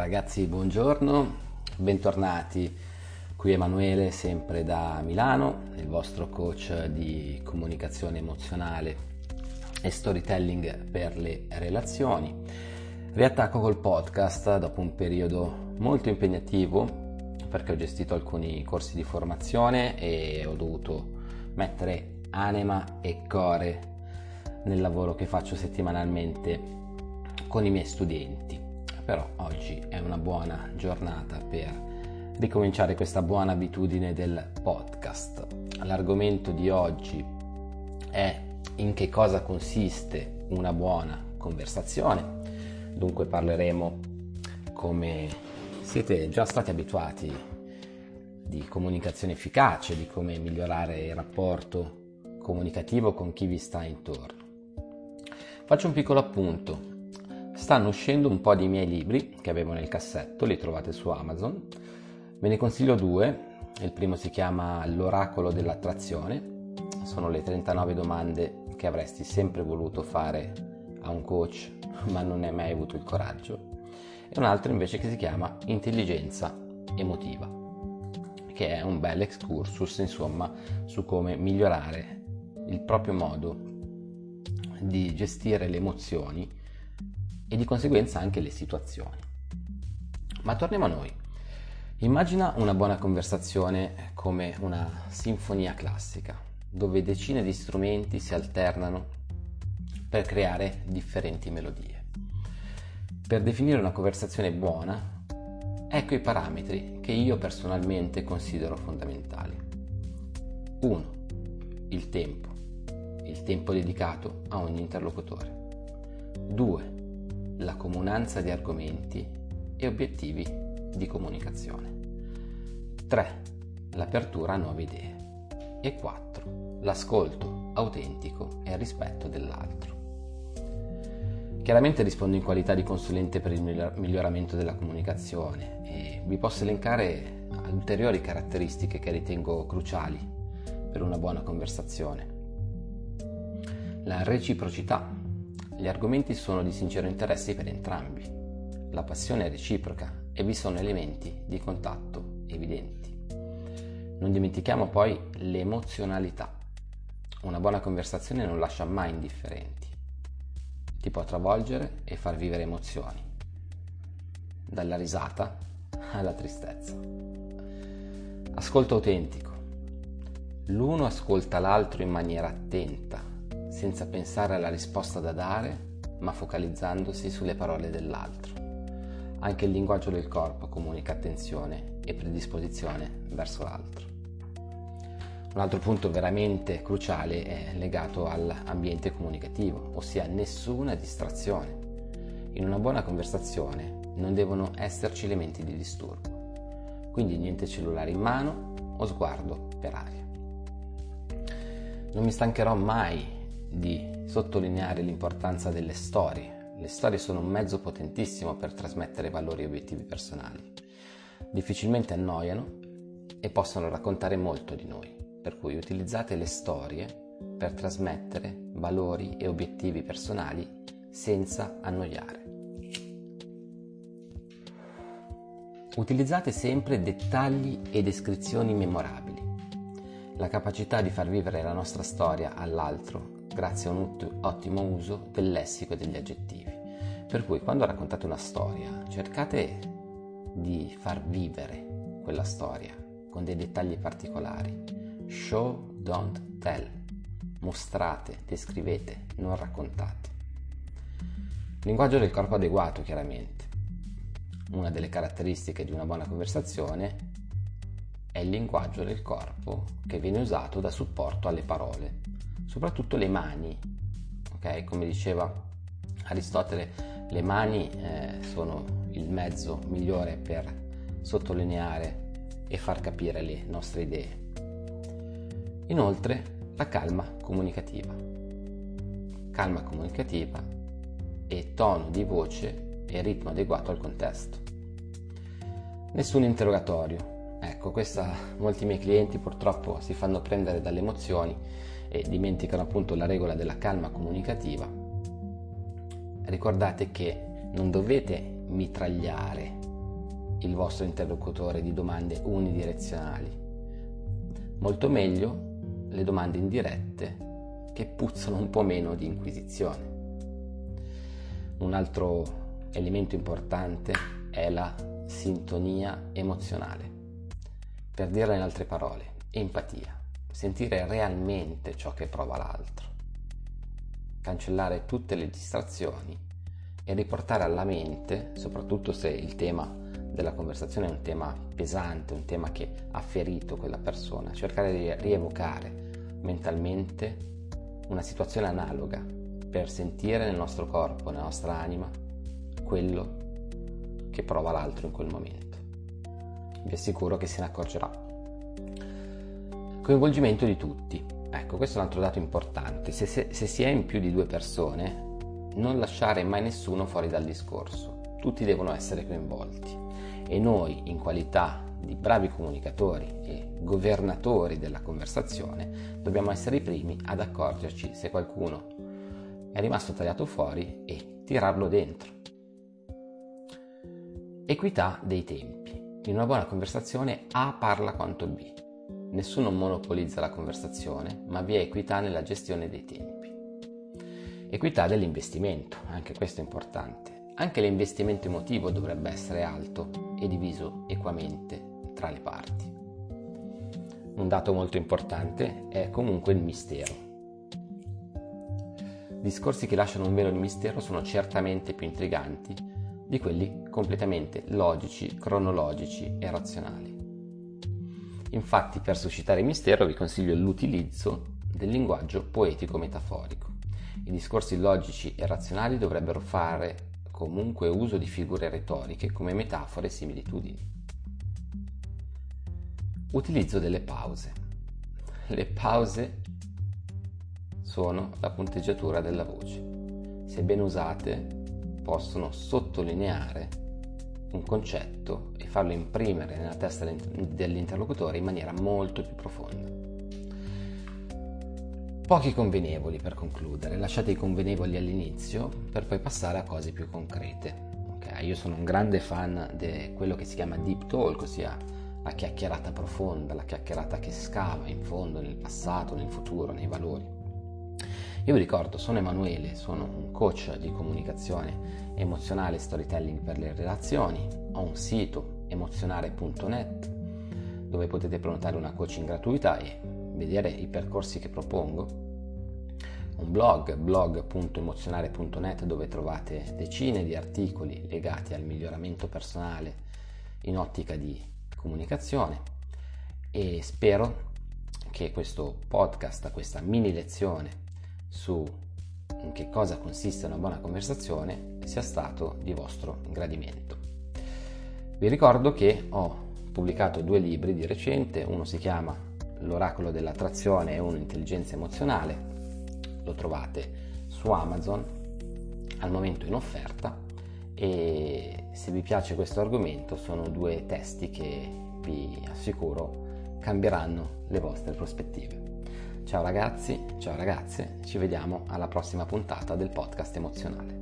Ragazzi, buongiorno, bentornati. Qui Emanuele, sempre da Milano, il vostro coach di comunicazione emozionale e storytelling per le relazioni. Riattacco col podcast dopo un periodo molto impegnativo perché ho gestito alcuni corsi di formazione e ho dovuto mettere anima e core nel lavoro che faccio settimanalmente con i miei studenti però oggi è una buona giornata per ricominciare questa buona abitudine del podcast. L'argomento di oggi è in che cosa consiste una buona conversazione. Dunque parleremo come siete già stati abituati di comunicazione efficace, di come migliorare il rapporto comunicativo con chi vi sta intorno. Faccio un piccolo appunto stanno uscendo un po' di miei libri che avevo nel cassetto, li trovate su Amazon. Ve ne consiglio due. Il primo si chiama L'oracolo dell'attrazione. Sono le 39 domande che avresti sempre voluto fare a un coach, ma non hai mai avuto il coraggio. E un altro invece che si chiama Intelligenza emotiva, che è un bel excursus, insomma, su come migliorare il proprio modo di gestire le emozioni e di conseguenza anche le situazioni. Ma torniamo a noi. Immagina una buona conversazione come una sinfonia classica, dove decine di strumenti si alternano per creare differenti melodie. Per definire una conversazione buona, ecco i parametri che io personalmente considero fondamentali. 1. Il tempo. Il tempo dedicato a ogni interlocutore. 2 la comunanza di argomenti e obiettivi di comunicazione. 3. L'apertura a nuove idee. E 4. L'ascolto autentico e il rispetto dell'altro. Chiaramente rispondo in qualità di consulente per il miglioramento della comunicazione e vi posso elencare ulteriori caratteristiche che ritengo cruciali per una buona conversazione. La reciprocità gli argomenti sono di sincero interesse per entrambi. La passione è reciproca e vi sono elementi di contatto evidenti. Non dimentichiamo poi l'emozionalità. Una buona conversazione non lascia mai indifferenti. Ti può travolgere e far vivere emozioni, dalla risata alla tristezza. Ascolto autentico. L'uno ascolta l'altro in maniera attenta, senza pensare alla risposta da dare, ma focalizzandosi sulle parole dell'altro. Anche il linguaggio del corpo comunica attenzione e predisposizione verso l'altro. Un altro punto veramente cruciale è legato all'ambiente comunicativo, ossia nessuna distrazione. In una buona conversazione non devono esserci elementi di disturbo, quindi niente cellulare in mano o sguardo per aria. Non mi stancherò mai di sottolineare l'importanza delle storie. Le storie sono un mezzo potentissimo per trasmettere valori e obiettivi personali. Difficilmente annoiano e possono raccontare molto di noi, per cui utilizzate le storie per trasmettere valori e obiettivi personali senza annoiare. Utilizzate sempre dettagli e descrizioni memorabili. La capacità di far vivere la nostra storia all'altro grazie a un ottimo uso del lessico e degli aggettivi. Per cui quando raccontate una storia cercate di far vivere quella storia con dei dettagli particolari. Show, don't tell. Mostrate, descrivete, non raccontate. Linguaggio del corpo adeguato, chiaramente. Una delle caratteristiche di una buona conversazione è il linguaggio del corpo che viene usato da supporto alle parole soprattutto le mani, ok? Come diceva Aristotele, le mani eh, sono il mezzo migliore per sottolineare e far capire le nostre idee. Inoltre, la calma comunicativa. Calma comunicativa e tono di voce e ritmo adeguato al contesto. Nessun interrogatorio. Ecco, questa molti miei clienti purtroppo si fanno prendere dalle emozioni e dimenticano appunto la regola della calma comunicativa, ricordate che non dovete mitragliare il vostro interlocutore di domande unidirezionali. Molto meglio le domande indirette che puzzano un po' meno di inquisizione. Un altro elemento importante è la sintonia emozionale. Per dirla in altre parole, empatia, sentire realmente ciò che prova l'altro, cancellare tutte le distrazioni e riportare alla mente, soprattutto se il tema della conversazione è un tema pesante, un tema che ha ferito quella persona, cercare di rievocare mentalmente una situazione analoga per sentire nel nostro corpo, nella nostra anima, quello che prova l'altro in quel momento. Vi assicuro che se ne accorgerà. Coinvolgimento di tutti. Ecco, questo è un altro dato importante. Se, se, se si è in più di due persone, non lasciare mai nessuno fuori dal discorso. Tutti devono essere coinvolti. E noi, in qualità di bravi comunicatori e governatori della conversazione, dobbiamo essere i primi ad accorgerci se qualcuno è rimasto tagliato fuori e tirarlo dentro. Equità dei tempi. In una buona conversazione A parla quanto B. Nessuno monopolizza la conversazione, ma vi è equità nella gestione dei tempi. Equità dell'investimento, anche questo è importante. Anche l'investimento emotivo dovrebbe essere alto e diviso equamente tra le parti. Un dato molto importante è comunque il mistero. Discorsi che lasciano un velo di mistero sono certamente più intriganti di quelli completamente logici, cronologici e razionali. Infatti, per suscitare mistero vi consiglio l'utilizzo del linguaggio poetico-metaforico. I discorsi logici e razionali dovrebbero fare comunque uso di figure retoriche come metafore e similitudini. Utilizzo delle pause. Le pause sono la punteggiatura della voce. Se ben usate, possono sottolineare un concetto e farlo imprimere nella testa dell'interlocutore in maniera molto più profonda. Pochi convenevoli per concludere, lasciate i convenevoli all'inizio per poi passare a cose più concrete. Okay? Io sono un grande fan di quello che si chiama deep talk, ossia la chiacchierata profonda, la chiacchierata che scava in fondo nel passato, nel futuro, nei valori. Io vi ricordo, sono Emanuele, sono un coach di comunicazione emozionale e storytelling per le relazioni, ho un sito emozionare.net dove potete prenotare una coaching gratuita e vedere i percorsi che propongo, un blog, blog.emozionare.net dove trovate decine di articoli legati al miglioramento personale in ottica di comunicazione. E spero che questo podcast, questa mini lezione su in che cosa consiste una buona conversazione sia stato di vostro gradimento. Vi ricordo che ho pubblicato due libri di recente, uno si chiama L'oracolo dell'attrazione e un'intelligenza emozionale, lo trovate su Amazon al momento in offerta e se vi piace questo argomento sono due testi che vi assicuro cambieranno le vostre prospettive. Ciao ragazzi, ciao ragazze, ci vediamo alla prossima puntata del podcast emozionale.